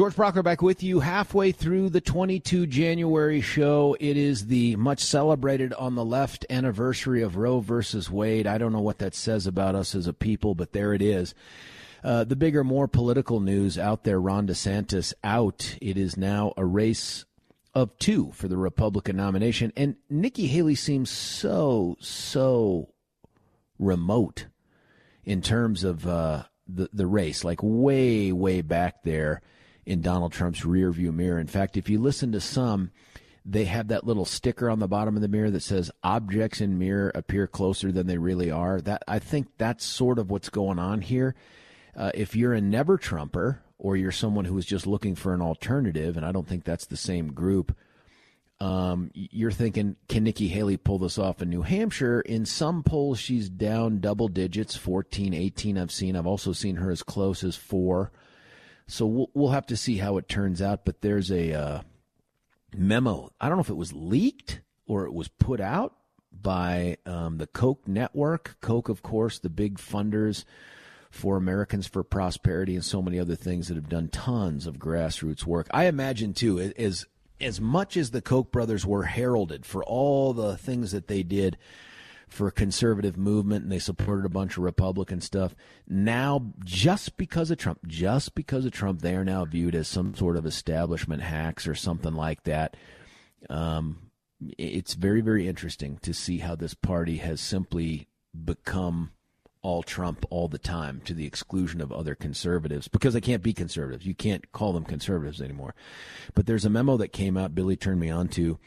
George Brauchler back with you halfway through the 22 January show. It is the much celebrated on the left anniversary of Roe versus Wade. I don't know what that says about us as a people, but there it is. Uh, the bigger, more political news out there Ron DeSantis out. It is now a race of two for the Republican nomination. And Nikki Haley seems so, so remote in terms of uh, the, the race, like way, way back there in Donald Trump's rearview mirror. In fact, if you listen to some, they have that little sticker on the bottom of the mirror that says objects in mirror appear closer than they really are. That I think that's sort of what's going on here. Uh, if you're a never Trumper or you're someone who is just looking for an alternative, and I don't think that's the same group, um, you're thinking, can Nikki Haley pull this off in New Hampshire? In some polls, she's down double digits, 14, 18. I've seen. I've also seen her as close as four. So we'll, we'll have to see how it turns out. But there's a uh, memo. I don't know if it was leaked or it was put out by um, the Koch network. Koch, of course, the big funders for Americans for Prosperity and so many other things that have done tons of grassroots work. I imagine too, as as much as the Koch brothers were heralded for all the things that they did for a conservative movement and they supported a bunch of Republican stuff. Now, just because of Trump, just because of Trump, they are now viewed as some sort of establishment hacks or something like that. Um, it's very, very interesting to see how this party has simply become all Trump all the time to the exclusion of other conservatives because they can't be conservatives. You can't call them conservatives anymore. But there's a memo that came out, Billy turned me on to,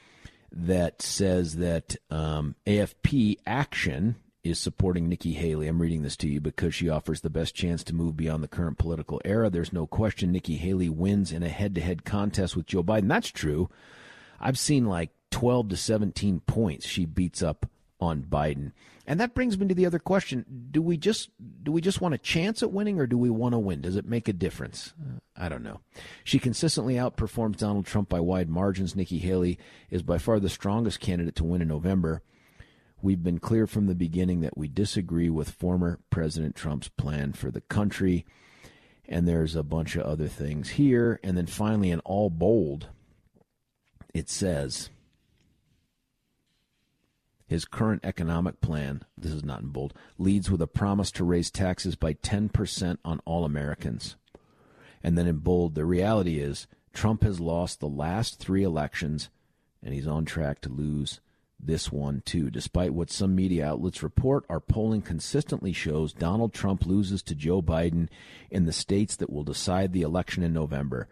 that says that um, AFP Action is supporting Nikki Haley. I'm reading this to you because she offers the best chance to move beyond the current political era. There's no question Nikki Haley wins in a head to head contest with Joe Biden. That's true. I've seen like 12 to 17 points she beats up on Biden. And that brings me to the other question: Do we just do we just want a chance at winning, or do we want to win? Does it make a difference? Uh, I don't know. She consistently outperforms Donald Trump by wide margins. Nikki Haley is by far the strongest candidate to win in November. We've been clear from the beginning that we disagree with former President Trump's plan for the country. And there's a bunch of other things here. And then finally, in all bold, it says his current economic plan, this is not in bold, leads with a promise to raise taxes by 10% on all Americans. And then in bold, the reality is Trump has lost the last three elections and he's on track to lose this one too. Despite what some media outlets report, our polling consistently shows Donald Trump loses to Joe Biden in the states that will decide the election in November.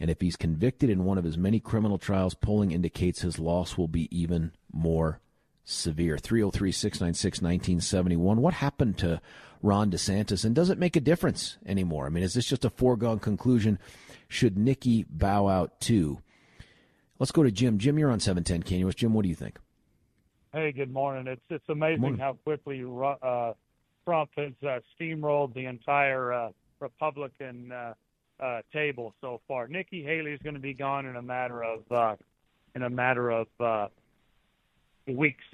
And if he's convicted in one of his many criminal trials, polling indicates his loss will be even more severe. 303 696 1971. What happened to Ron DeSantis? And does it make a difference anymore? I mean, is this just a foregone conclusion? Should Nikki bow out too? Let's go to Jim. Jim, you're on 710 KNUS. Jim, what do you think? Hey, good morning. It's it's amazing how quickly uh, Trump has uh, steamrolled the entire uh, Republican uh, uh, table so far. Nikki Haley is going to be gone in a matter of uh, in a matter of weeks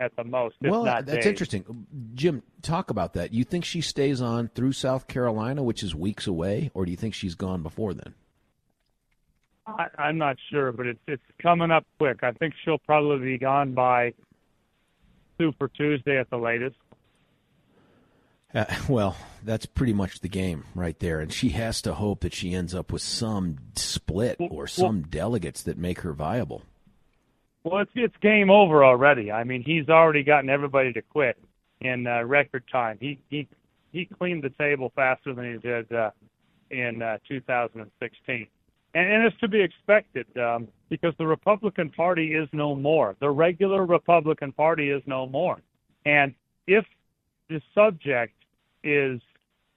at the most. well, that's days. interesting. Jim, talk about that. You think she stays on through South Carolina, which is weeks away, or do you think she's gone before then? I, I'm not sure, but it's it's coming up quick. I think she'll probably be gone by Super Tuesday at the latest. Uh, well, that's pretty much the game right there, and she has to hope that she ends up with some split or some well, delegates that make her viable. Well, it's it's game over already. I mean, he's already gotten everybody to quit in uh, record time. He he he cleaned the table faster than he did uh, in uh, 2016, and, and it's to be expected um, because the Republican Party is no more. The regular Republican Party is no more, and if the subject is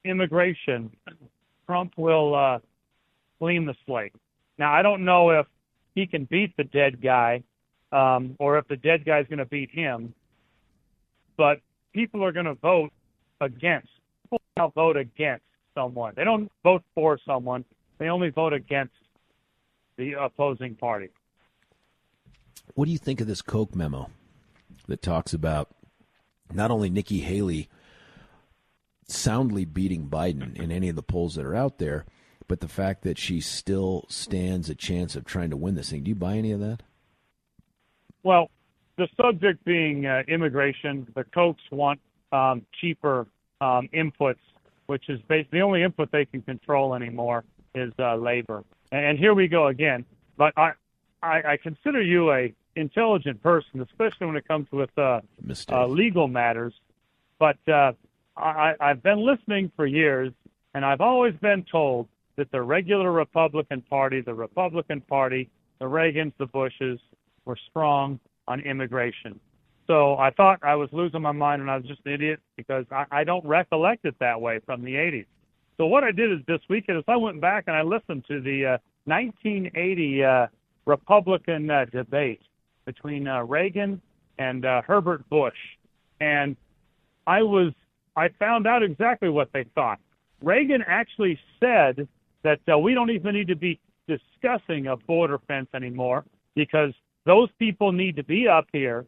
immigration, Trump will uh, clean the slate. Now, I don't know if he can beat the dead guy um, or if the dead guy is going to beat him, but people are going to vote against. People now vote against someone. They don't vote for someone. They only vote against the opposing party. What do you think of this Koch memo that talks about not only Nikki Haley soundly beating Biden in any of the polls that are out there, but the fact that she still stands a chance of trying to win this thing? Do you buy any of that? Well, the subject being uh, immigration, the Kochs want um, cheaper um, inputs, which is basically the only input they can control anymore is uh, labor. And here we go again. But I, I, I consider you a intelligent person, especially when it comes with uh, uh, legal matters. But uh, I, I've been listening for years, and I've always been told that the regular Republican Party, the Republican Party, the Reagans, the Bushes, were strong on immigration. So I thought I was losing my mind and I was just an idiot because I, I don't recollect it that way from the 80s. So what I did is this weekend is I went back and I listened to the uh, 1980 uh, Republican uh, debate between uh, Reagan and uh, Herbert Bush, and I was I found out exactly what they thought. Reagan actually said that uh, we don't even need to be discussing a border fence anymore because those people need to be up here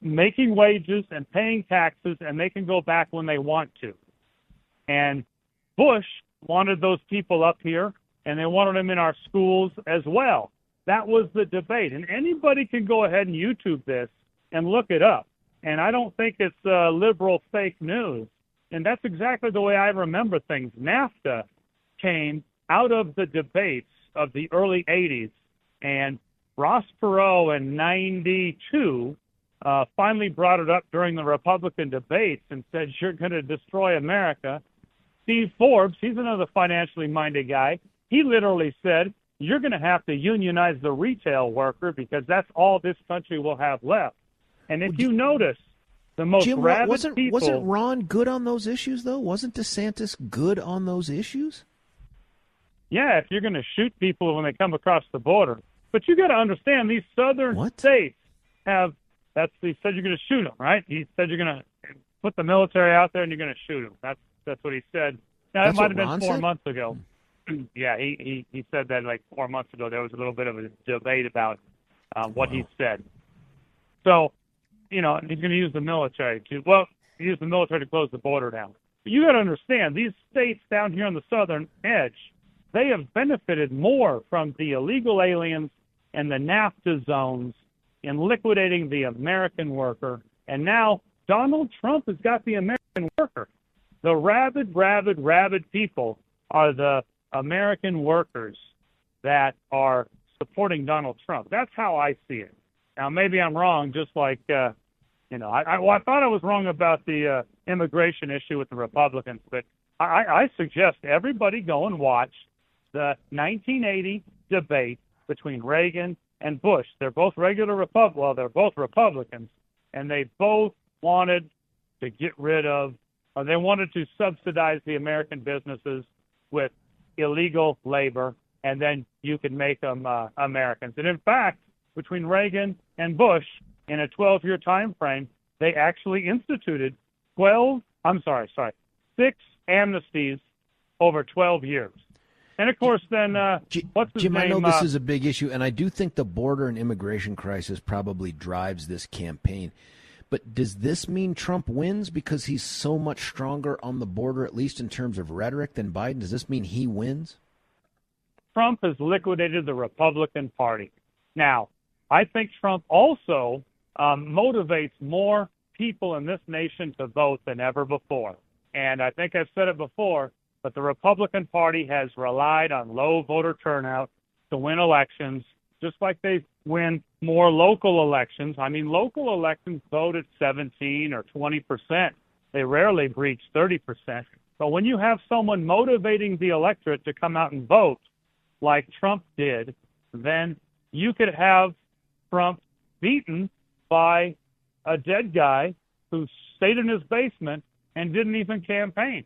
making wages and paying taxes, and they can go back when they want to. And Bush wanted those people up here, and they wanted them in our schools as well. That was the debate. And anybody can go ahead and YouTube this and look it up. And I don't think it's uh, liberal fake news. And that's exactly the way I remember things. NAFTA came out of the debates of the early 80s. And Ross Perot in 92 uh, finally brought it up during the Republican debates and said, You're going to destroy America. Steve Forbes, he's another financially minded guy. He literally said, You're going to have to unionize the retail worker because that's all this country will have left. And if you notice, the most Jim, rabid wasn't people, wasn't Ron good on those issues though? Wasn't DeSantis good on those issues? Yeah, if you're going to shoot people when they come across the border, but you got to understand these southern what? states have. That's he said you're going to shoot them, right? He said you're going to put the military out there and you're going to shoot them. That's that's what he said. Now That's it might have been Ron four said? months ago. yeah, he, he he said that like four months ago. There was a little bit of a debate about uh, what he said. So, you know, he's going to use the military to well, use the military to close the border down. But you got to understand these states down here on the southern edge, they have benefited more from the illegal aliens and the NAFTA zones in liquidating the American worker. And now Donald Trump has got the American worker. The rabid, rabid, rabid people are the American workers that are supporting Donald Trump. That's how I see it. Now, maybe I'm wrong, just like, uh, you know, I, I, well, I thought I was wrong about the uh, immigration issue with the Republicans, but I, I suggest everybody go and watch the 1980 debate between Reagan and Bush. They're both regular Repub well, they're both Republicans, and they both wanted to get rid of or they wanted to subsidize the American businesses with illegal labor, and then you could make them uh, Americans. And in fact, between Reagan and Bush, in a 12-year time frame, they actually instituted 12. I'm sorry, sorry, six amnesties over 12 years. And of course, then uh, what's his Jim, name? I know this uh, is a big issue, and I do think the border and immigration crisis probably drives this campaign. But does this mean Trump wins because he's so much stronger on the border, at least in terms of rhetoric, than Biden? Does this mean he wins? Trump has liquidated the Republican Party. Now, I think Trump also um, motivates more people in this nation to vote than ever before. And I think I've said it before, but the Republican Party has relied on low voter turnout to win elections, just like they win more local elections. I mean, local elections vote at 17 or 20 percent. They rarely breach 30 percent. But when you have someone motivating the electorate to come out and vote, like Trump did, then you could have Trump beaten by a dead guy who stayed in his basement and didn't even campaign.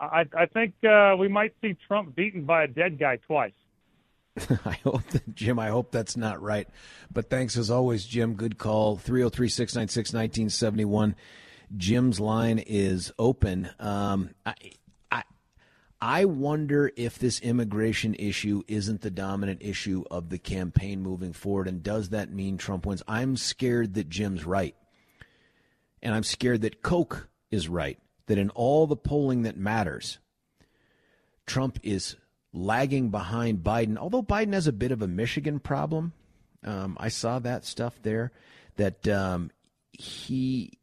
I, I think uh, we might see Trump beaten by a dead guy twice. I hope that, Jim, I hope that's not right. But thanks as always, Jim. Good call. 303 696 1971. Jim's line is open. Um, I, I, I wonder if this immigration issue isn't the dominant issue of the campaign moving forward. And does that mean Trump wins? I'm scared that Jim's right. And I'm scared that Koch is right. That in all the polling that matters, Trump is lagging behind Biden, although Biden has a bit of a Michigan problem. Um, I saw that stuff there that um, he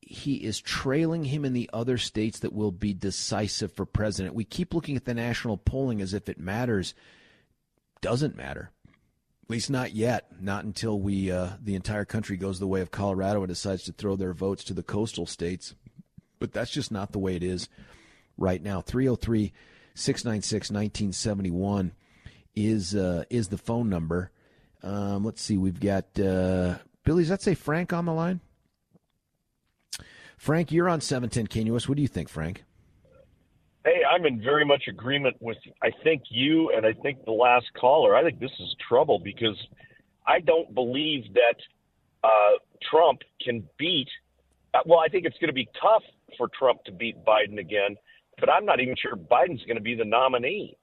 he is trailing him in the other states that will be decisive for president. We keep looking at the national polling as if it matters. Doesn't matter. At least not yet. Not until we uh, the entire country goes the way of Colorado and decides to throw their votes to the coastal states. But that's just not the way it is right now. 303 696 1971 is uh, is the phone number. Um, let's see, we've got uh, Billy. Does that say Frank on the line? Frank, you're on 710 KNUS. What do you think, Frank? Hey, I'm in very much agreement with I think you and I think the last caller. I think this is trouble because I don't believe that uh, Trump can beat. Uh, well, I think it's going to be tough for Trump to beat Biden again but I'm not even sure Biden's going to be the nominee.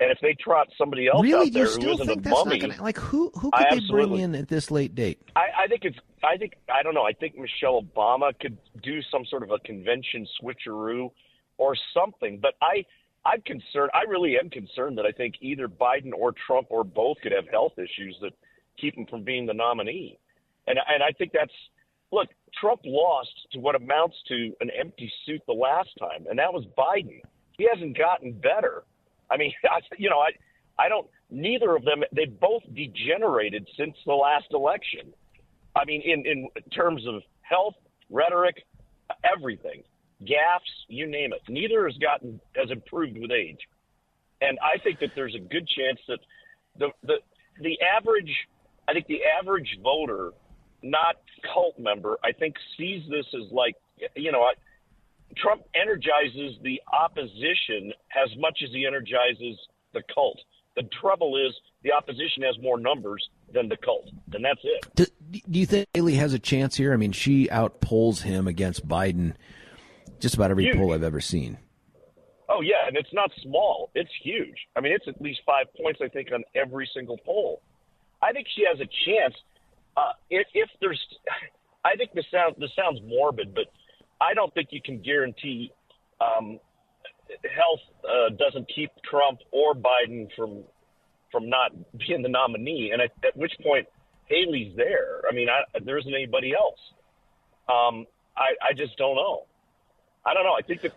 And if they trot somebody else really? out there who isn't a mummy, gonna, like who who could they bring in at this late date? I, I think it's I think I don't know. I think Michelle Obama could do some sort of a convention switcheroo or something. But I I'm concerned. I really am concerned that I think either Biden or Trump or both could have health issues that keep them from being the nominee. And and I think that's look. Trump lost to what amounts to an empty suit the last time, and that was Biden. He hasn't gotten better. I mean, I, you know, I, I don't. Neither of them. They both degenerated since the last election. I mean, in in terms of health, rhetoric, everything, gaffes, you name it. Neither has gotten has improved with age, and I think that there's a good chance that the the the average. I think the average voter not cult member, I think sees this as like, you know, Trump energizes the opposition as much as he energizes the cult. The trouble is the opposition has more numbers than the cult, and that's it. Do, do you think Haley has a chance here? I mean, she outpolls him against Biden just about every huge. poll I've ever seen. Oh yeah, and it's not small; it's huge. I mean, it's at least five points, I think, on every single poll. I think she has a chance uh, if, if there's, I think this sounds this sounds morbid, but I don't think you can guarantee um, health uh, doesn't keep Trump or Biden from from not being the nominee. And at, at which point Haley's there. I mean, I, there isn't anybody else. Um, I, I just don't know. I don't know. I think that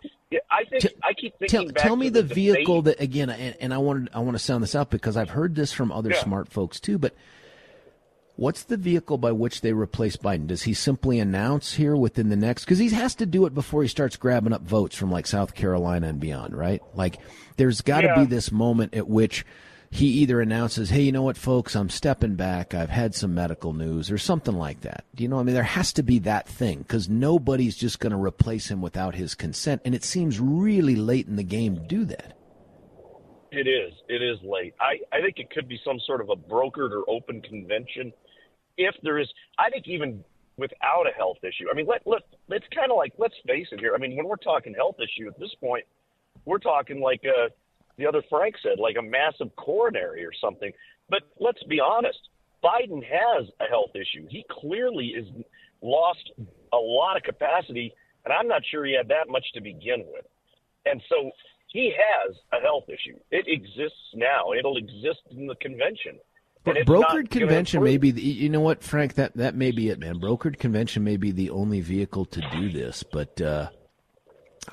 I think I keep thinking. Tell, tell me the, the vehicle that again, and, and I want I want to sound this out because I've heard this from other yeah. smart folks too. But What's the vehicle by which they replace Biden? Does he simply announce here within the next? Because he has to do it before he starts grabbing up votes from like South Carolina and beyond, right? Like, there's got to yeah. be this moment at which he either announces, "Hey, you know what, folks, I'm stepping back. I've had some medical news," or something like that. Do you know? I mean, there has to be that thing because nobody's just going to replace him without his consent, and it seems really late in the game to do that. It is. It is late. I, I think it could be some sort of a brokered or open convention if there is, I think even without a health issue, I mean, let, let, it's kind of like, let's face it here. I mean, when we're talking health issue at this point, we're talking like uh, the other Frank said, like a massive coronary or something. But let's be honest, Biden has a health issue. He clearly is lost a lot of capacity, and I'm not sure he had that much to begin with. And so he has a health issue. It exists now. It'll exist in the convention. But brokered convention may be, the, you know what, Frank, that, that may be it, man. Brokered convention may be the only vehicle to do this, but uh,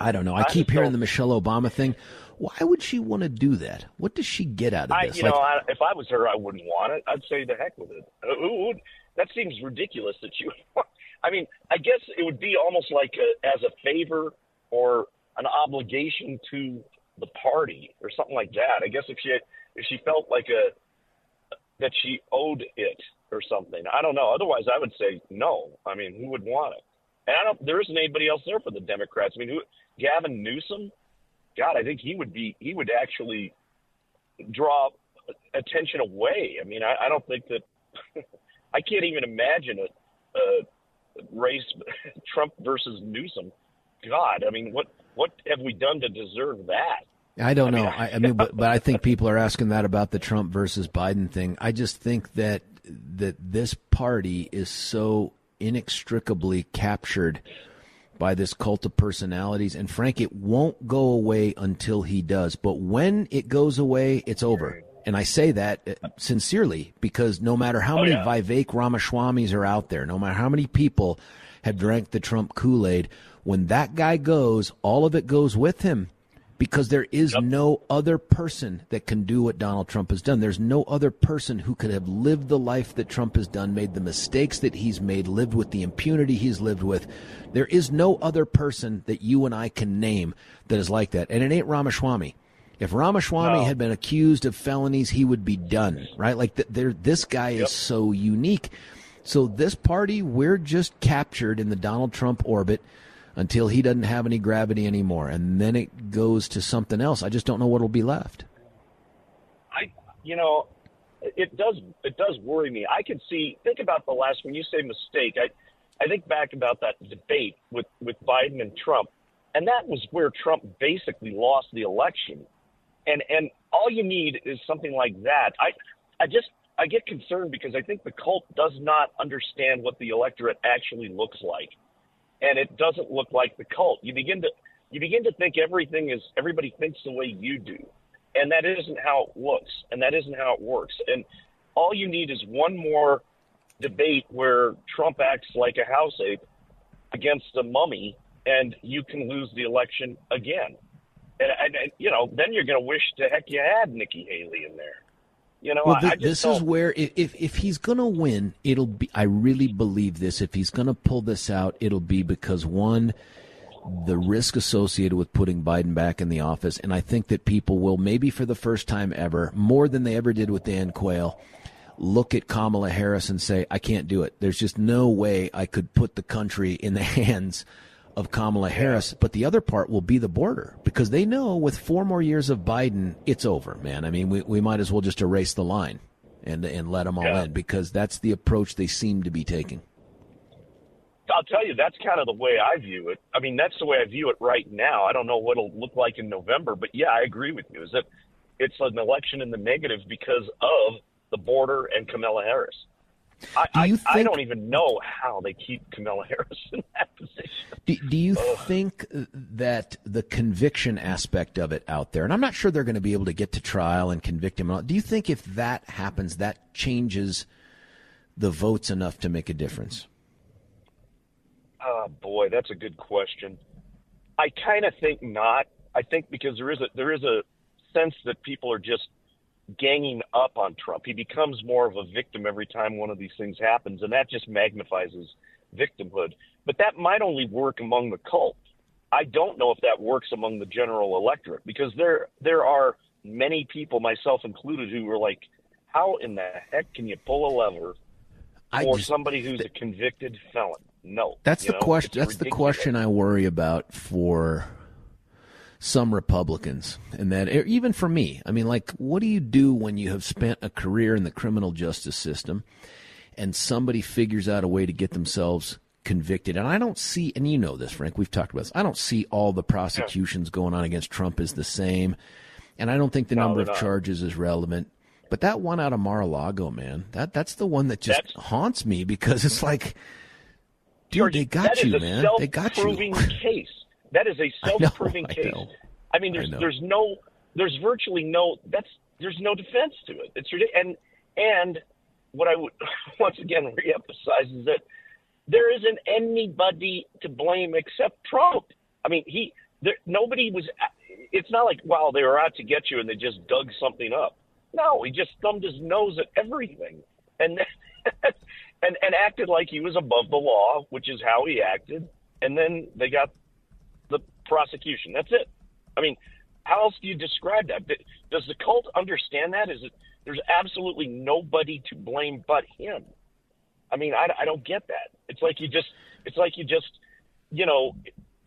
I don't know. I, I keep hearing the Michelle Obama thing. Why would she want to do that? What does she get out of I, this? You like, know, I, if I was her, I wouldn't want it. I'd say the heck with it. Uh, that seems ridiculous that you. I mean, I guess it would be almost like a, as a favor or an obligation to the party or something like that. I guess if she if she felt like a that she owed it or something. I don't know. Otherwise, I would say no. I mean, who would want it? And I don't. There isn't anybody else there for the Democrats. I mean, who? Gavin Newsom. God, I think he would be. He would actually draw attention away. I mean, I, I don't think that. I can't even imagine a, a race Trump versus Newsom. God, I mean, what what have we done to deserve that? I don't I know. Mean, I, I mean, but, but I think people are asking that about the Trump versus Biden thing. I just think that that this party is so inextricably captured by this cult of personalities. And Frank, it won't go away until he does. But when it goes away, it's over. And I say that uh, sincerely because no matter how oh, many yeah. Vivek Ramaswamys are out there, no matter how many people have drank the Trump Kool Aid, when that guy goes, all of it goes with him because there is yep. no other person that can do what Donald Trump has done. There's no other person who could have lived the life that Trump has done, made the mistakes that he's made, lived with the impunity he's lived with. There is no other person that you and I can name that is like that. And it ain't Ramaswamy. If Ramaswamy no. had been accused of felonies, he would be done, right? Like th- this guy yep. is so unique. So this party, we're just captured in the Donald Trump orbit until he doesn't have any gravity anymore, and then it goes to something else. I just don't know what'll be left. I, you know, it does it does worry me. I can see. Think about the last when you say mistake. I, I think back about that debate with with Biden and Trump, and that was where Trump basically lost the election. And and all you need is something like that. I I just I get concerned because I think the cult does not understand what the electorate actually looks like and it doesn't look like the cult. You begin to you begin to think everything is everybody thinks the way you do, and that isn't how it looks, and that isn't how it works. And all you need is one more debate where Trump acts like a house ape against a mummy, and you can lose the election again. And, and, and you know, then you're going to wish to heck you had Nikki Haley in there. You know, well, th- this don't... is where if if he's going to win, it'll be. I really believe this. If he's going to pull this out, it'll be because one, the risk associated with putting Biden back in the office, and I think that people will maybe for the first time ever, more than they ever did with Dan Quayle, look at Kamala Harris and say, "I can't do it. There's just no way I could put the country in the hands." Of Kamala Harris, but the other part will be the border because they know with four more years of Biden, it's over, man. I mean, we, we might as well just erase the line and and let them all yeah. in because that's the approach they seem to be taking. I'll tell you, that's kind of the way I view it. I mean, that's the way I view it right now. I don't know what it'll look like in November, but yeah, I agree with you. Is that it's an election in the negative because of the border and Kamala Harris. I, do you I, think, I don't even know how they keep Kamala Harris in that position. Do, do you Ugh. think that the conviction aspect of it out there, and I'm not sure they're going to be able to get to trial and convict him, do you think if that happens, that changes the votes enough to make a difference? Oh boy, that's a good question. I kind of think not. I think because there is a there is a sense that people are just ganging up on Trump. He becomes more of a victim every time one of these things happens, and that just magnifies his victimhood. But that might only work among the cult. I don't know if that works among the general electorate because there there are many people, myself included, who are like, "How in the heck can you pull a lever for just, somebody who's a convicted felon?" No, that's the know? question. That's ridiculous. the question I worry about for some Republicans, and that even for me, I mean, like, what do you do when you have spent a career in the criminal justice system, and somebody figures out a way to get themselves convicted? And I don't see, and you know this, Frank, we've talked about this. I don't see all the prosecutions going on against Trump as the same, and I don't think the no, number of not. charges is relevant. But that one out of Mar-a-Lago, man, that that's the one that just that's, haunts me because it's like, dude, they got you, man. They got you. case. That is a self-proving I know, case. I, I mean, there's I there's no there's virtually no that's there's no defense to it. It's and and what I would once again reemphasize is that there isn't anybody to blame except Trump. I mean, he there, nobody was. It's not like wow they were out to get you and they just dug something up. No, he just thumbed his nose at everything and and and acted like he was above the law, which is how he acted. And then they got prosecution. That's it. I mean, how else do you describe that? Does the cult understand that? Is it there's absolutely nobody to blame but him? I mean, I, I don't get that. It's like you just it's like you just you know,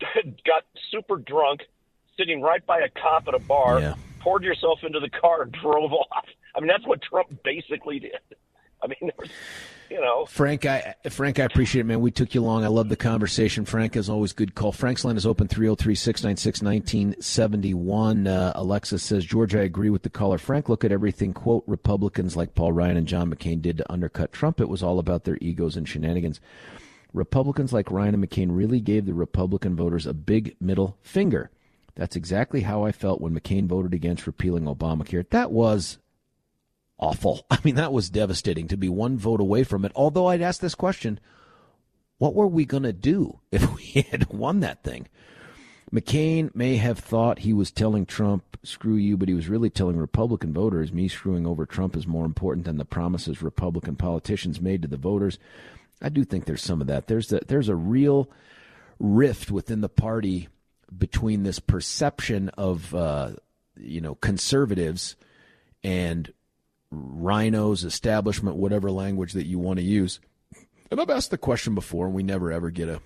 got super drunk, sitting right by a cop at a bar, Yeah. poured yourself into the car and drove off. I mean, that's what Trump basically did. I mean, you know, Frank, I Frank, I appreciate it, man. We took you long. I love the conversation. Frank, as always, good call. Frank's line is open 303-696-1971. Uh, Alexa says, George, I agree with the caller. Frank, look at everything, quote, Republicans like Paul Ryan and John McCain did to undercut Trump. It was all about their egos and shenanigans. Republicans like Ryan and McCain really gave the Republican voters a big middle finger. That's exactly how I felt when McCain voted against repealing Obamacare. That was awful. I mean, that was devastating to be one vote away from it. Although I'd ask this question what were we going to do if we had won that thing? McCain may have thought he was telling Trump, screw you, but he was really telling Republican voters, me screwing over Trump is more important than the promises Republican politicians made to the voters. I do think there's some of that. There's the, there's a real rift within the party between this perception of uh, you know conservatives and RINOs, establishment, whatever language that you want to use. And I've asked the question before, and we never ever get a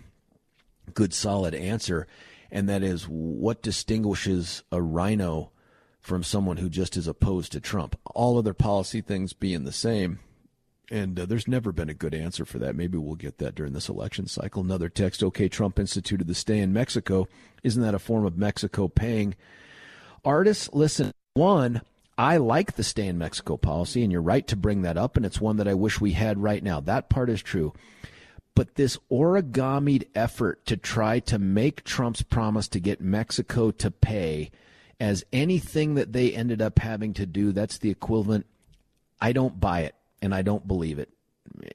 good solid answer, and that is what distinguishes a RINO from someone who just is opposed to Trump. All other policy things being the same. And uh, there's never been a good answer for that. Maybe we'll get that during this election cycle. Another text. Okay, Trump instituted the stay in Mexico. Isn't that a form of Mexico paying? Artists, listen. One, I like the stay in Mexico policy, and you're right to bring that up, and it's one that I wish we had right now. That part is true. But this origamied effort to try to make Trump's promise to get Mexico to pay as anything that they ended up having to do, that's the equivalent. I don't buy it, and I don't believe it.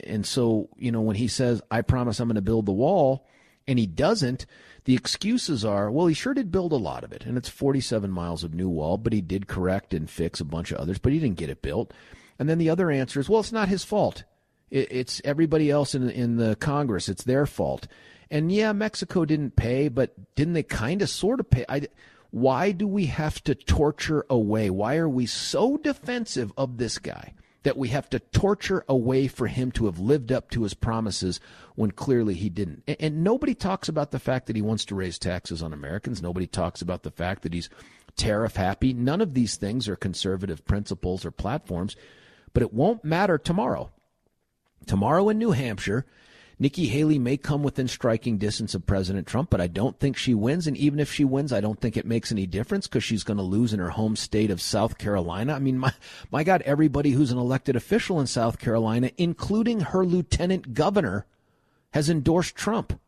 And so, you know, when he says, I promise I'm going to build the wall, and he doesn't, the excuses are, well, he sure did build a lot of it, and it's 47 miles of new wall, but he did correct and fix a bunch of others, but he didn't get it built. And then the other answer is, well, it's not his fault. It, it's everybody else in in the Congress. It's their fault. And yeah, Mexico didn't pay, but didn't they kind of sort of pay? I, why do we have to torture away? Why are we so defensive of this guy? That we have to torture a way for him to have lived up to his promises when clearly he didn't. And, and, nobody talks about the fact that he wants to raise taxes on Americans. Nobody talks about the fact that he's tariff happy. None of these things are conservative principles or platforms, but it won't matter tomorrow. Tomorrow in New Hampshire, Nikki Haley may come within striking distance of President Trump, but I don't think she wins. And even if she wins, I don't think it makes any difference because she's going to lose in her home state of South Carolina. I mean, my, my God, everybody who's an elected official in South Carolina, including her lieutenant governor, has endorsed Trump.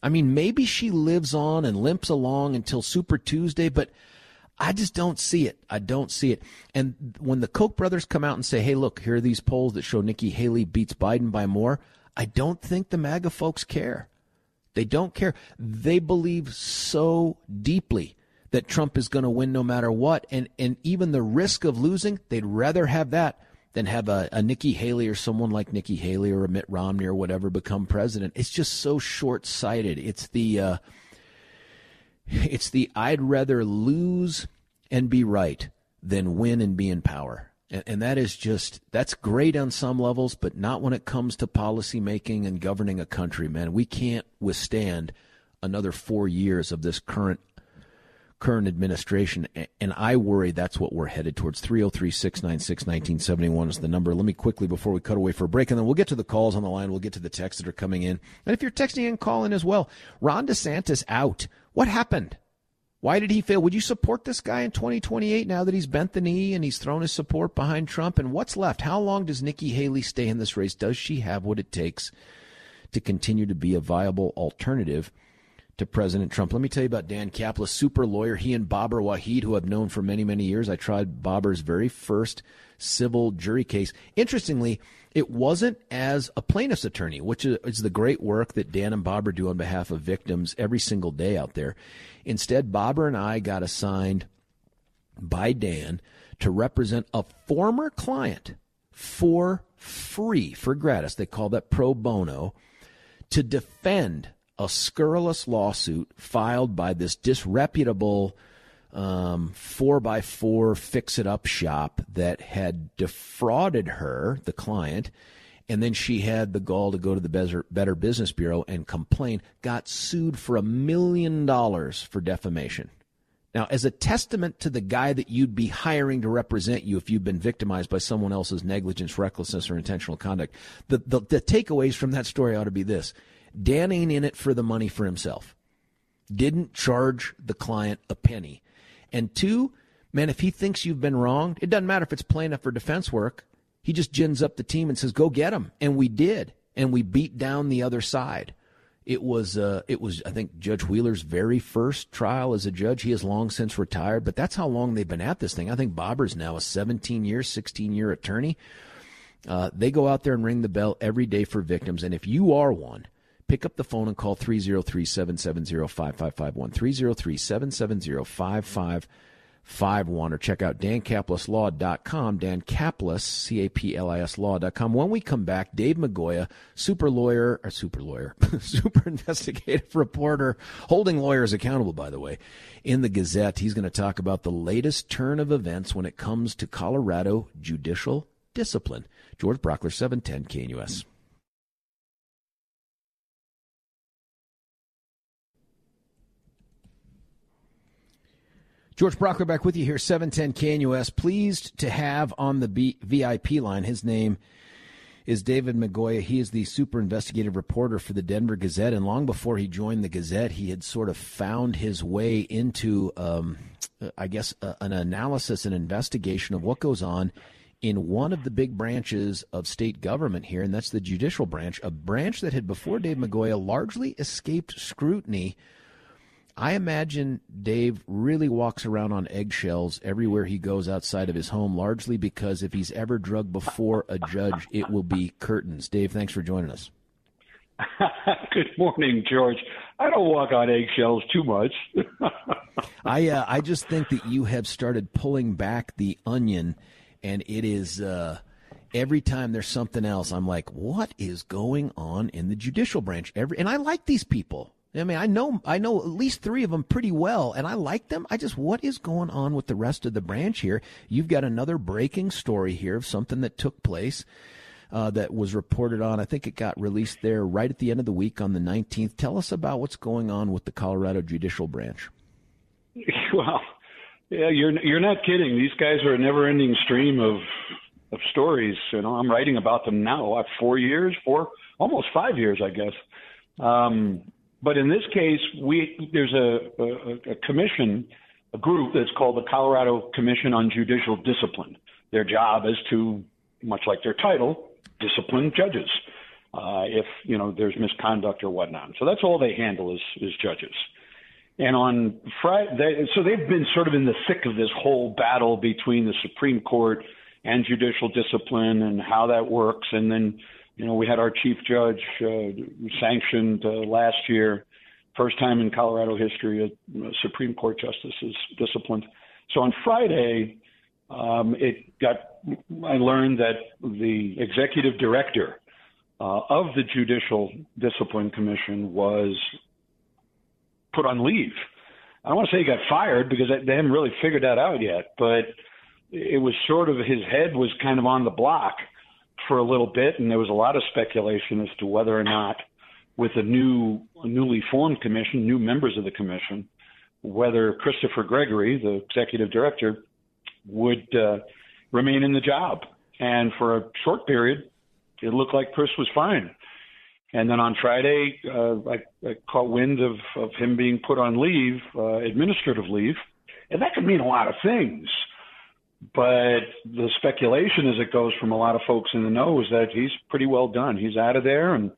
I mean, maybe she lives on and limps along until Super Tuesday, but I just don't see it. I don't see it. And when the Koch brothers come out and say, hey, look, here are these polls that show Nikki Haley beats Biden by more, I don't think the MAGA folks care. They don't care. They believe so deeply that Trump is going to win no matter what. And, and even the risk of losing, they'd rather have that than have a, a Nikki Haley or someone like Nikki Haley or a Mitt Romney or whatever become president. It's just so short sighted. It's the, uh, it's the I'd rather lose and be right than win and be in power. And, and, that is just, that's great on some levels, but not when it comes to policy making and governing a country, man. We can't withstand another four years of this current current administration. And I worry that's what we're headed towards. 303 696 1971 is the number. Let me quickly, before we cut away for a break, and then we'll get to the calls on the line. We'll get to the texts that are coming in. And if you're texting and calling as well. Ron DeSantis out. What happened? Why did he fail? Would you support this guy in 2028 now that he's bent the knee and he's thrown his support behind Trump? And what's left? How long does Nikki Haley stay in this race? Does she have what it takes to continue to be a viable alternative to President Trump? Let me tell you about Dan Caplis, super lawyer. He and Baber Wahid, who I've known for many, many years. I tried Baber's very first civil jury case. Interestingly, it wasn't as a plaintiff's attorney, which is the great work that Dan and Baber do on behalf of victims every single day out there. Instead, Baber and I got assigned by Dan to represent a former client for free, for gratis. They call that pro bono, to defend a scurrilous lawsuit filed by this disreputable um, four by four fix it up shop that had defrauded her, the client, And then she had the gall to go to the Better Business Bureau and complain, got sued for a million dollars for defamation. Now, as a testament to the guy that you'd be hiring to represent you if you've been victimized by someone else's negligence, recklessness, or intentional conduct, the, the, the takeaways from that story ought to be this Dan ain't in it for the money for himself. Didn't charge the client a penny. And two, man, if he thinks you've been wronged, it doesn't matter if it's plaintiff or defense work. He just gins up the team and says, go get him. And we did. And we beat down the other side. It was, uh, it was, I think, Judge Wheeler's very first trial as a judge. He has long since retired, but that's how long they've been at this thing. I think Baber's now a 17 year, 16 year attorney. Uh, they go out there and ring the bell every day for victims. And if you are one, pick up the phone and call 303 770 5551. 303 770 5551 or check out dancaplislaw.com, Dan Caplis, C A P L I S law.com. When we come back, Dave Migoya, super lawyer, or super lawyer, super investigative reporter, holding lawyers accountable, by the way, in the Gazette. He's going to talk about the latest turn of events when it comes to Colorado judicial discipline. George Brauchler, 710 KNUS. George Brauchler back with you here, 710 KNUS. Pleased to have on the B- VIP line. His name is David Migoya. He is the super investigative reporter for the Denver Gazette. And long before he joined the Gazette, he had sort of found his way into, um, I guess, uh, an analysis and investigation of what goes on in one of the big branches of state government here, and that's the judicial branch, a branch that had before Dave Migoya largely escaped scrutiny I imagine Dave really walks around on eggshells everywhere he goes outside of his home, largely because if he's ever drugged before a judge, it will be curtains. Dave, thanks for joining us. Good morning, George. I don't walk on eggshells too much. I uh, I just think that you have started pulling back the onion, and it is uh, every time there's something else. I'm like, what is going on in the judicial branch? Every and I like these people. I mean, I know I know at least three of them pretty well, and I like them. I just what is going on with the rest of the branch here? You've got another breaking story here of something that took place uh, that was reported on. I think it got released there right at the end of the week on the 19th. Tell us about what's going on with the Colorado Judicial Branch. Well, yeah, you're you're not kidding. These guys are a never-ending stream of of stories. You know, I'm writing about them now. What, four years, four, almost five years, I guess. Um, but in this case, we there's a, a, a commission, a group that's called the Colorado Commission on Judicial Discipline. Their job is to, much like their title, discipline judges uh, if you know there's misconduct or whatnot. So that's all they handle is is judges. And on Friday, so they've been sort of in the thick of this whole battle between the Supreme Court and judicial discipline and how that works. And then you know, we had our chief judge uh, sanctioned uh, last year, first time in Colorado history a Supreme Court justice is disciplined. So on Friday, um, it got. I learned that the executive director uh, of the Judicial Discipline Commission was put on leave. I don't want to say he got fired because they haven't really figured that out yet, but it was sort of his head was kind of on the block for a little bit, and there was a lot of speculation as to whether or not, with a new, newly formed commission, new members of the commission, whether Christopher Gregory, the executive director, would uh, remain in the job. And for a short period, it looked like Chris was fine. And then on Friday, uh, I, I caught wind of, of him being put on leave, uh, administrative leave. And that could mean a lot of things. But the speculation as it goes from a lot of folks in the know is that he's pretty well done. He's out of there, and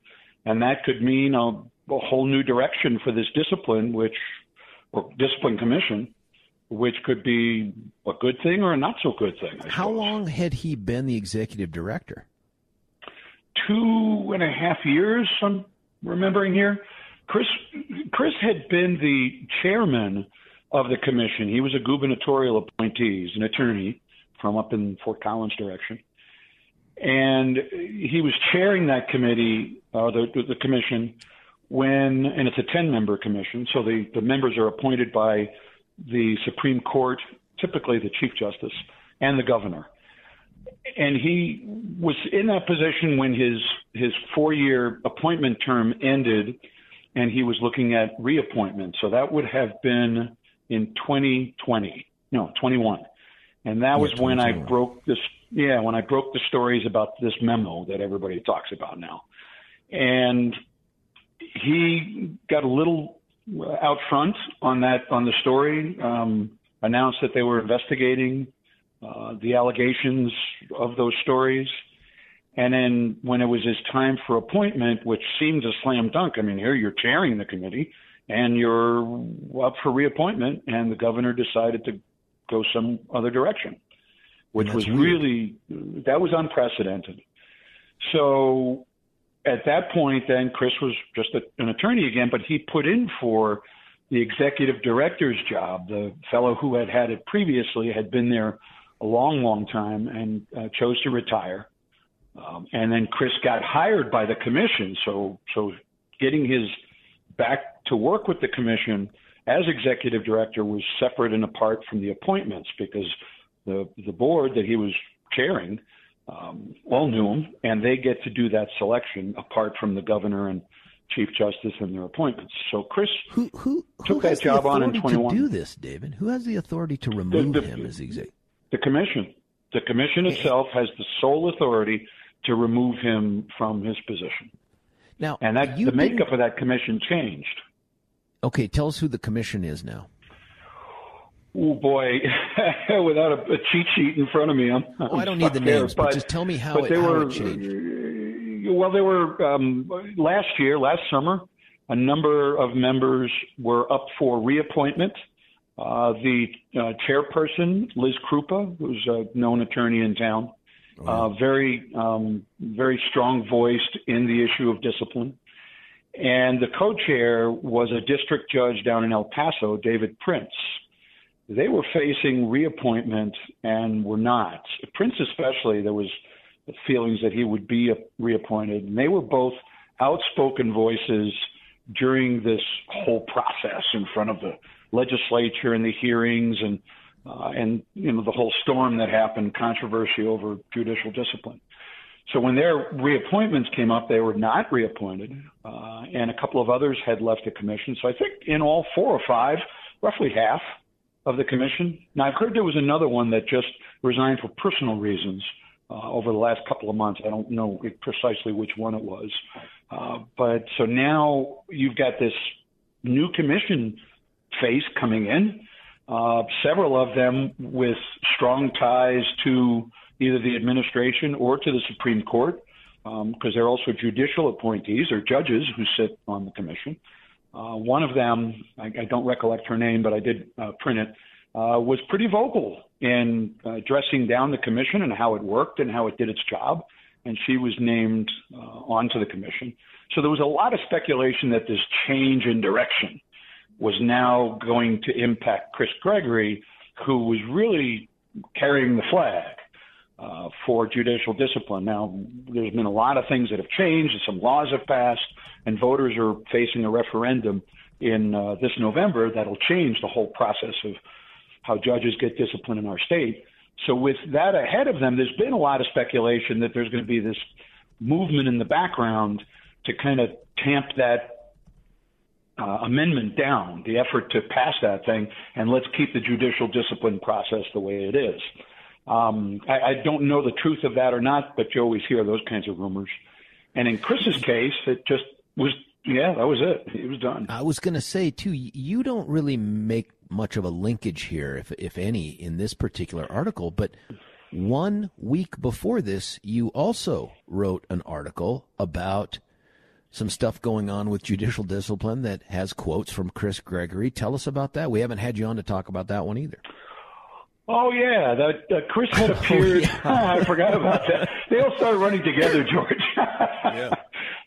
and that could mean a, a whole new direction for this discipline, which or discipline commission, which could be a good thing or a not so good thing. I How suppose. long had he been the executive director? Two and a half years. I'm remembering here. Chris Chris had been the chairman of the commission. He was a gubernatorial appointee. He's an attorney from up in Fort Collins direction. And he was chairing that committee, uh, the, the commission, when, and it's a 10 member commission, so the, the members are appointed by the Supreme Court, typically the Chief Justice, and the governor. and he was in that position when his his four year appointment term ended, and he was looking at reappointment. So that would have been in 2020, no, 21, and that was when I broke this. Yeah, when I broke the stories about this memo that everybody talks about now, and he got a little out front on that on the story. Um, announced that they were investigating uh, the allegations of those stories. And then when it was his time for appointment, which seemed a slam dunk, I mean, here you're chairing the committee and you're up for reappointment, and the governor decided to go some other direction, which was weird. really, that was unprecedented. So at that point, then Chris was just a, an attorney again, but he put in for the executive director's job. The fellow who had had it previously had been there a long, long time and uh, chose to retire. Um, and then Chris got hired by the commission. So, so getting his back to work with the commission as executive director was separate and apart from the appointments because the the board that he was chairing um, all knew him, and they get to do that selection apart from the governor and chief justice and their appointments. So Chris who, who, who took that job on in 21. To do this, David? Who has the authority to remove the, the, him as executive? The commission. The commission itself has the sole authority to remove him from his position. Now, and that the makeup of that commission changed. Okay, tell us who the commission is now. Oh boy, without a, a, cheat sheet in front of me, I'm. Oh, I'm I don't need the names, but, but, just tell me how, it, how were, it changed. Well, they were um, last year, last summer, a number of members were up for reappointment. Uh, the uh, chairperson, Liz Krupa, who's a known attorney in town, oh, yeah. uh, very, um, very strong voiced in the issue of discipline. And the co-chair was a district judge down in El Paso, David Prince. They were facing reappointment and were not. Prince, especially, there was feelings that he would be reappointed, and they were both outspoken voices during this whole process in front of the legislature and the hearings and uh, and you know the whole storm that happened, controversy over judicial discipline. So when their reappointments came up, they were not reappointed, uh, and a couple of others had left the commission. So I think in all, four or five, roughly half of the commission. Now I've heard there was another one that just resigned for personal reasons uh, over the last couple of months. I don't know precisely which one it was, uh, but so now you've got this new commission face coming in. Uh, several of them with strong ties to either the administration or to the Supreme Court, because um, they're also judicial appointees or judges who sit on the commission. Uh, one of them, I, I, don't recollect her name, but I did uh, print it, uh, was pretty vocal in uh, dressing down the commission and how it worked and how it did its job. And she was named uh, onto the commission. So there was a lot of speculation that this change in direction was now going to impact Chris Gregory, who was really carrying the flag uh, for judicial discipline. Now, there's been a lot of things that have changed, and some laws have passed, and voters are facing a referendum in uh, this November that'll change the whole process of how judges get discipline in our state. So, with that ahead of them, there's been a lot of speculation that there's going to be this movement in the background to kind of tamp that uh, amendment down, the effort to pass that thing, and let's keep the judicial discipline process the way it is. Um, I, I don't know the truth of that or not, but you always hear those kinds of rumors. And in Chris's case, it just was, yeah, that was it. It was done. I was going to say, too, you don't really make much of a linkage here, if, if any, in this particular article, but one week before this, you also wrote an article about some stuff going on with judicial discipline that has quotes from Chris Gregory. Tell us about that. We haven't had you on to talk about that one either. Oh yeah, that uh, Chris had appeared. Oh, yeah. I forgot about that. They all started running together, George. yeah.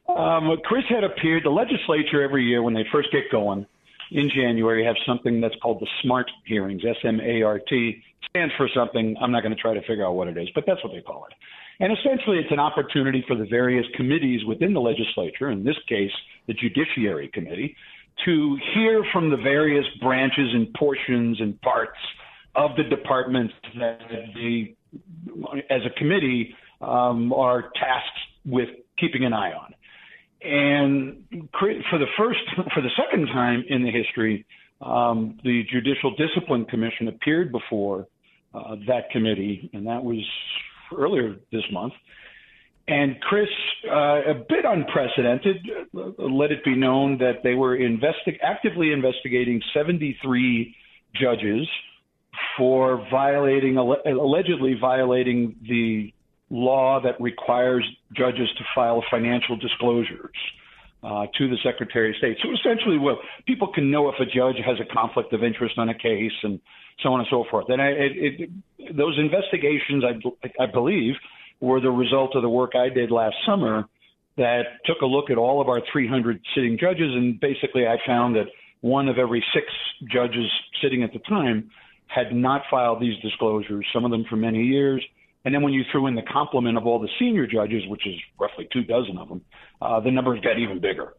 Um, Chris had appeared. The legislature every year, when they first get going in January, have something that's called the SMART hearings. S M A R T stands for something. I'm not going to try to figure out what it is, but that's what they call it. And essentially, it's an opportunity for the various committees within the legislature, in this case, the Judiciary Committee, to hear from the various branches and portions and parts of the departments that they, as a committee, um, are tasked with keeping an eye on. And for the first, for the second time in the history, um, the Judicial Discipline Commission appeared before uh, that committee, and that was earlier this month. And Chris, uh, a bit unprecedented, uh, let it be known that they were investi- actively investigating 73 judges for violating, allegedly violating the law that requires judges to file financial disclosures uh, to the Secretary of State. So essentially, well, people can know if a judge has a conflict of interest on a case and so on and so forth. And I, it, it, those investigations, I, I believe, were the result of the work I did last summer that took a look at all of our 300 sitting judges, and basically I found that one of every six judges sitting at the time had not filed these disclosures, some of them for many years. And then when you threw in the complement of all the senior judges, which is roughly two dozen of them, uh, the numbers got even bigger.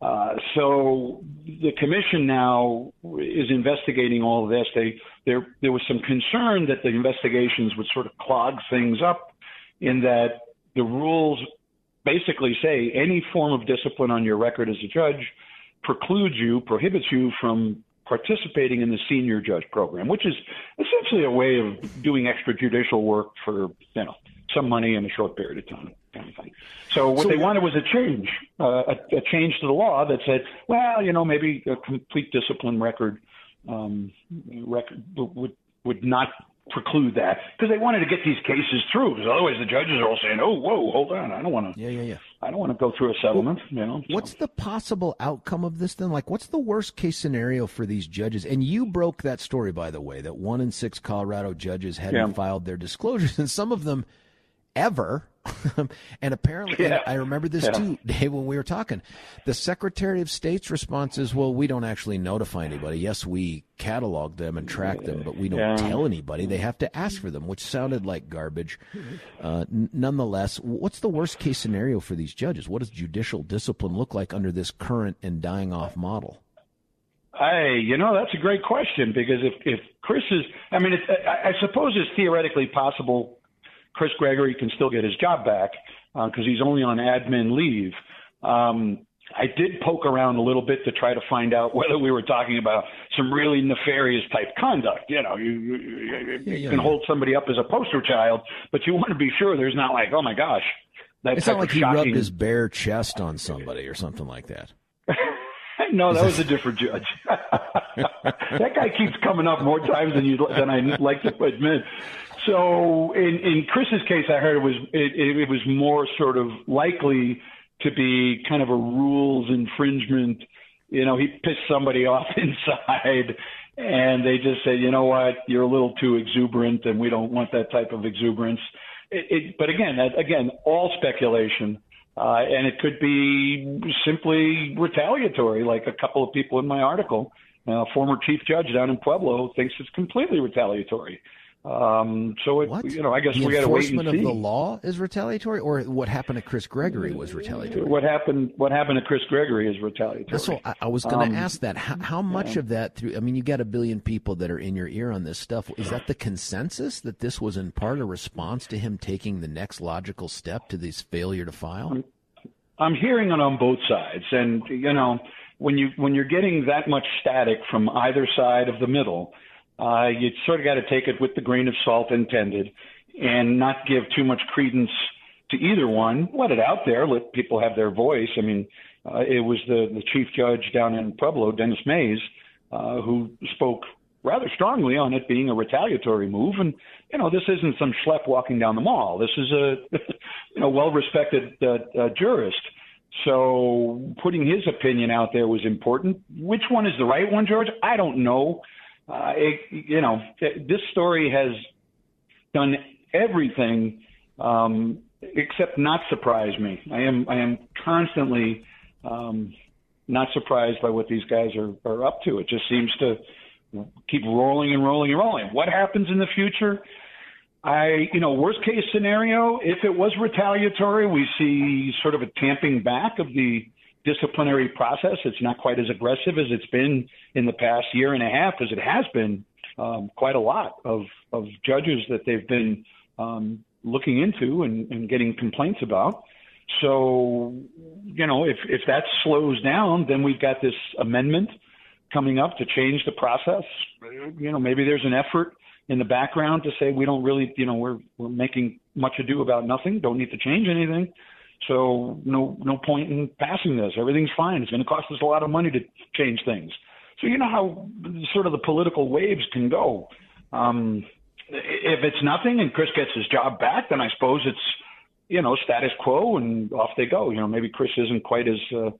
Uh, so the commission now is investigating all of this. They, there, there was some concern that the investigations would sort of clog things up in that the rules basically say any form of discipline on your record as a judge precludes you, prohibits you from participating in the senior judge program, which is essentially a way of doing extrajudicial work for you know some money in a short period of time, kind of thing. So what so, they wanted was a change, uh, a, a, change to the law that said, well, you know, maybe a complete discipline record um, record would would not preclude that because they wanted to get these cases through. Because otherwise, the judges are all saying, "Oh, whoa, hold on, I don't want to." Yeah, yeah, yeah. I don't want to go through a settlement. Well, you know. So. What's the possible outcome of this then? Like, what's the worst case scenario for these judges? And you broke that story, by the way, that one in six Colorado judges hadn't yeah. filed their disclosures, and some of them ever. and apparently, yeah. and I remember this yeah. too, Dave, when we were talking. The Secretary of State's response is, well, we don't actually notify anybody. Yes, we catalog them and track them, but we don't yeah. tell anybody. They have to ask for them, which sounded like garbage. Uh, n- nonetheless, what's the worst case scenario for these judges? What does judicial discipline look like under this current and dying off model? Hey, you know that's a great question because if if Chris is, I mean, I, I suppose it's theoretically possible Chris Gregory can still get his job back because uh, he's only on admin leave. Um, I did poke around a little bit to try to find out whether we were talking about some really nefarious type conduct. You know, you, you, you yeah, yeah, can yeah. hold somebody up as a poster child, but you want to be sure there's not like, oh my gosh, that it's not like he shocking... rubbed his bare chest on somebody or something like that. no, that was a different judge. that guy keeps coming up more times than you than I like to admit. So in, in Chris's case, I heard it was it, it was more sort of likely to be kind of a rules infringement. You know, he pissed somebody off inside, and they just said, you know what, you're a little too exuberant, and we don't want that type of exuberance. It, it, but again, that, again, all speculation, uh, and it could be simply retaliatory, like a couple of people in my article. Uh, former chief judge down in Pueblo thinks it's completely retaliatory. Um, so it, what? you know, I guess the we got to wait and see. Enforcement of the law is retaliatory, or what happened to Chris Gregory was retaliatory. What happened? What happened to Chris Gregory is retaliatory. So I, I was going to um, ask that. How, how much yeah. of that? Through, I mean, you got a billion people that are in your ear on this stuff. Is that the consensus that this was in part a response to him taking the next logical step to this failure to file? I'm, I'm hearing it on both sides, and you know, when you when you're getting that much static from either side of the middle uh, you sort of got to take it with the grain of salt intended and not give too much credence to either one. Let it out there. Let people have their voice. I mean, uh, it was the, the chief judge down in Pueblo, Dennis Maes, uh, who spoke rather strongly on it being a retaliatory move. And, you know, this isn't some schlep walking down the mall. This is a, you know, well-respected uh, uh, jurist. So putting his opinion out there was important. Which one is the right one, George? I don't know uh, it, you know, this story has done everything um, except not surprise me. I am I am constantly um, not surprised by what these guys are, are up to. It just seems to keep rolling and rolling and rolling. What happens in the future? I, you know, worst case scenario, if it was retaliatory, we see sort of a tamping back of the disciplinary process. It's not quite as aggressive as it's been in the past year and a half as it has been um, quite a lot of of judges that they've been um, looking into and, and getting complaints about. So, you know, if if that slows down, then we've got this amendment coming up to change the process. You know, maybe there's an effort in the background to say we don't really, you know, we're we're making much ado about nothing. Don't need to change anything. So no no point in passing this. Everything's fine. It's going to cost us a lot of money to change things. So you know how sort of the political waves can go. Um, if it's nothing and Chris gets his job back, then I suppose it's you know status quo and off they go. You know maybe Chris isn't quite as uh,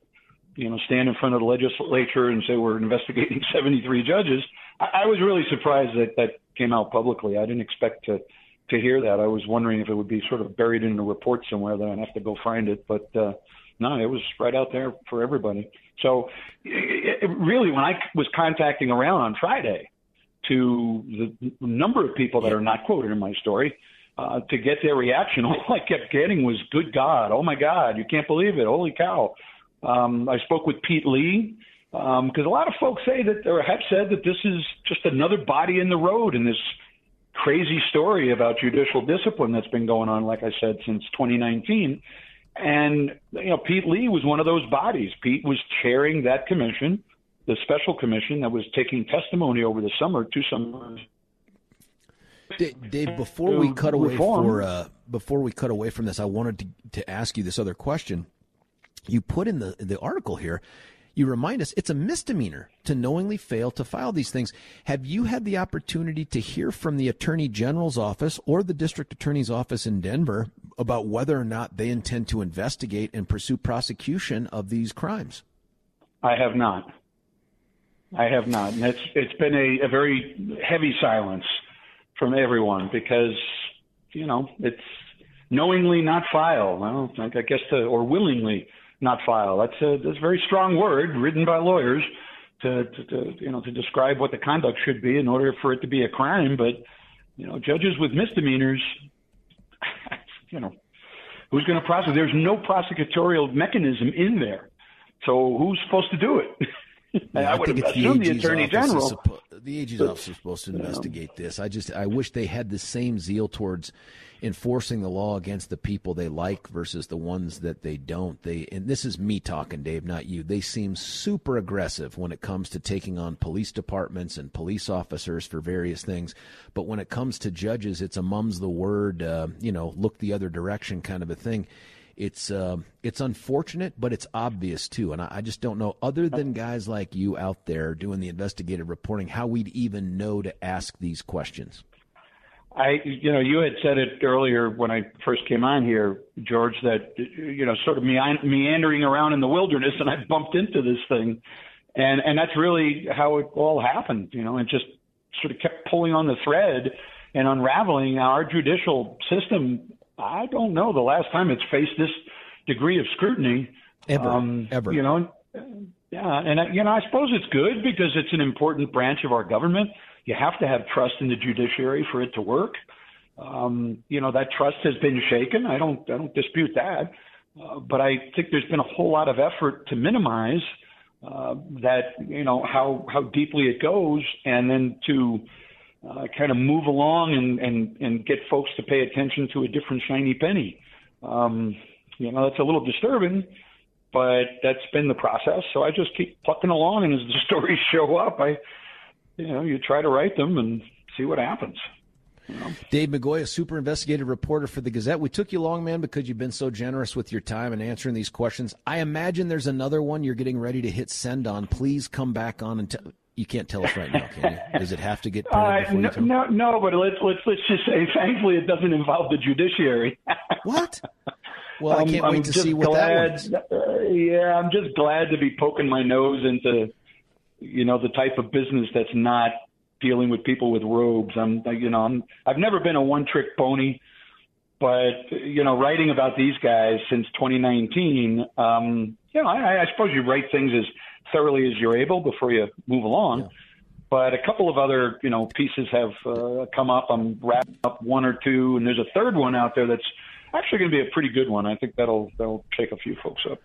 you know stand in front of the legislature and say we're investigating 73 judges. I, I was really surprised that that came out publicly. I didn't expect to to hear that. I was wondering if it would be sort of buried in a report somewhere that I'd have to go find it, but uh, no, it was right out there for everybody. So, it, really, when I was contacting around on Friday to the number of people that are not quoted in my story, uh, to get their reaction, all I kept getting was "Good God! Oh my God! You can't believe it! Holy cow!" Um, I spoke with Pete Lee because um, a lot of folks say that or have said that this is just another body in the road in this crazy story about judicial discipline that's been going on, like I said, since 2019. And you know, Pete Lee was one of those bodies. Pete was chairing that commission, the special commission that was taking testimony over the summer, two summers. Dave, before we cut away for uh, before we cut away from this, I wanted to, to ask you this other question. You put in the the article here you remind us it's a misdemeanor to knowingly fail to file these things. Have you had the opportunity to hear from the Attorney General's office or the District Attorney's office in Denver about whether or not they intend to investigate and pursue prosecution of these crimes? I have not. I have not. And it's it's been a, a very heavy silence from everyone because, you know, it's knowingly not file. Well, I guess the, or willingly not file. That's a, that's a very strong word written by lawyers to, to, to, you know, to describe what the conduct should be in order for it to be a crime. But, you know, judges with misdemeanors, you know, who's going to prosecute? There's no prosecutorial mechanism in there. So who's supposed to do it? Yeah, I, I think have the AG's the attorney general. suppo- the AG's office is supposed to investigate this. I just I wish they had the same zeal towards enforcing the law against the people they like versus the ones that they don't. They and this is me talking, Dave, not you. They seem super aggressive when it comes to taking on police departments and police officers for various things. But when it comes to judges, it's a mum's the word, uh, you know, look the other direction kind of a thing. It's uh, it's unfortunate, but it's obvious too. And I, I just don't know, other than guys like you out there doing the investigative reporting, how we'd even know to ask these questions. I, you know, you had said it earlier when I first came on here, George, that you know, sort of meandering around in the wilderness, and I bumped into this thing, and and that's really how it all happened, you know, and just sort of kept pulling on the thread and unraveling. Now, our judicial system, I don't know the last time it's faced this degree of scrutiny ever, um, ever, you know. Yeah, and you know, I suppose it's good because it's an important branch of our government you have to have trust in the judiciary for it to work. Um, you know that trust has been shaken. I don't I don't dispute that, uh, but I think there's been a whole lot of effort to minimize uh, that. You know how how deeply it goes, and then to uh, kind of move along and, and and get folks to pay attention to a different shiny penny. Um, you know that's a little disturbing, but that's been the process. So I just keep plucking along, and as the stories show up, I you know, you try to write them and see what happens. You know? Dave Migoya, a super investigative reporter for the Gazette. We took you long, man, because you've been so generous with your time and answering these questions. I imagine there's another one you're getting ready to hit send on. Please come back on and tell. You can't tell us right now, can you? Does it have to get uh, no, no, no, but let's let's let's just say, thankfully, it doesn't involve the judiciary. what? Well, I can't I'm, wait to see what glad, that uh, yeah, I'm just glad to be poking my nose into you know, the type of business that's not dealing with people with robes. I'm, you know, I'm, I've never been a one trick pony, but, you know, writing about these guys since 2019, um, you know, I, I suppose you write things as thoroughly as you're able before you move along. Yeah. But a couple of other, you know, pieces have uh, come up. I'm wrapping up one or two, and there's a third one out there that's actually going to be a pretty good one. I think that'll that'll shake a few folks up.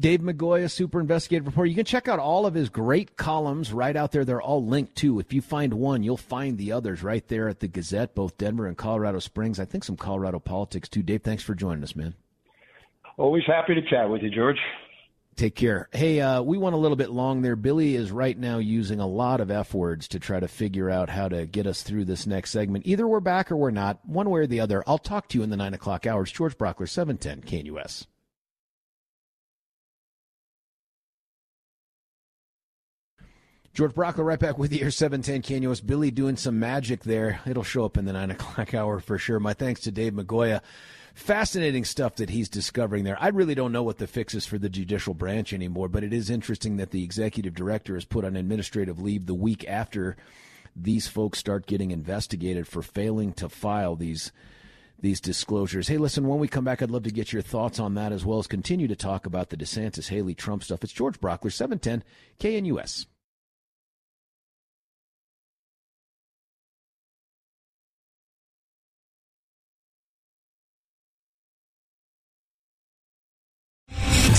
Dave Migoya, super investigative reporter. You can check out all of his great columns right out there. They're all linked too. If you find one, you'll find the others right there at the Gazette, both Denver and Colorado Springs. I think some Colorado politics too. Dave, thanks for joining us, man. Always happy to chat with you, George. Take care. Hey, uh, we went a little bit long there. Billy is right now using a lot of F words to try to figure out how to get us through this next segment. Either we're back or we're not, one way or the other. I'll talk to you in the nine o'clock hours. George Brauchler, 710 KNUS. George Brauchler right back with you here, 710 KNUS. Billy doing some magic there. It'll show up in the 9 o'clock hour for sure. My thanks to Dave Migoya. Fascinating stuff that he's discovering there. I really don't know what the fix is for the judicial branch anymore, but it is interesting that the executive director is put on administrative leave the week after these folks start getting investigated for failing to file these these disclosures. Hey, listen, when we come back, I'd love to get your thoughts on that as well as continue to talk about the DeSantis Haley Trump stuff. It's George Brauchler, 710 KNUS.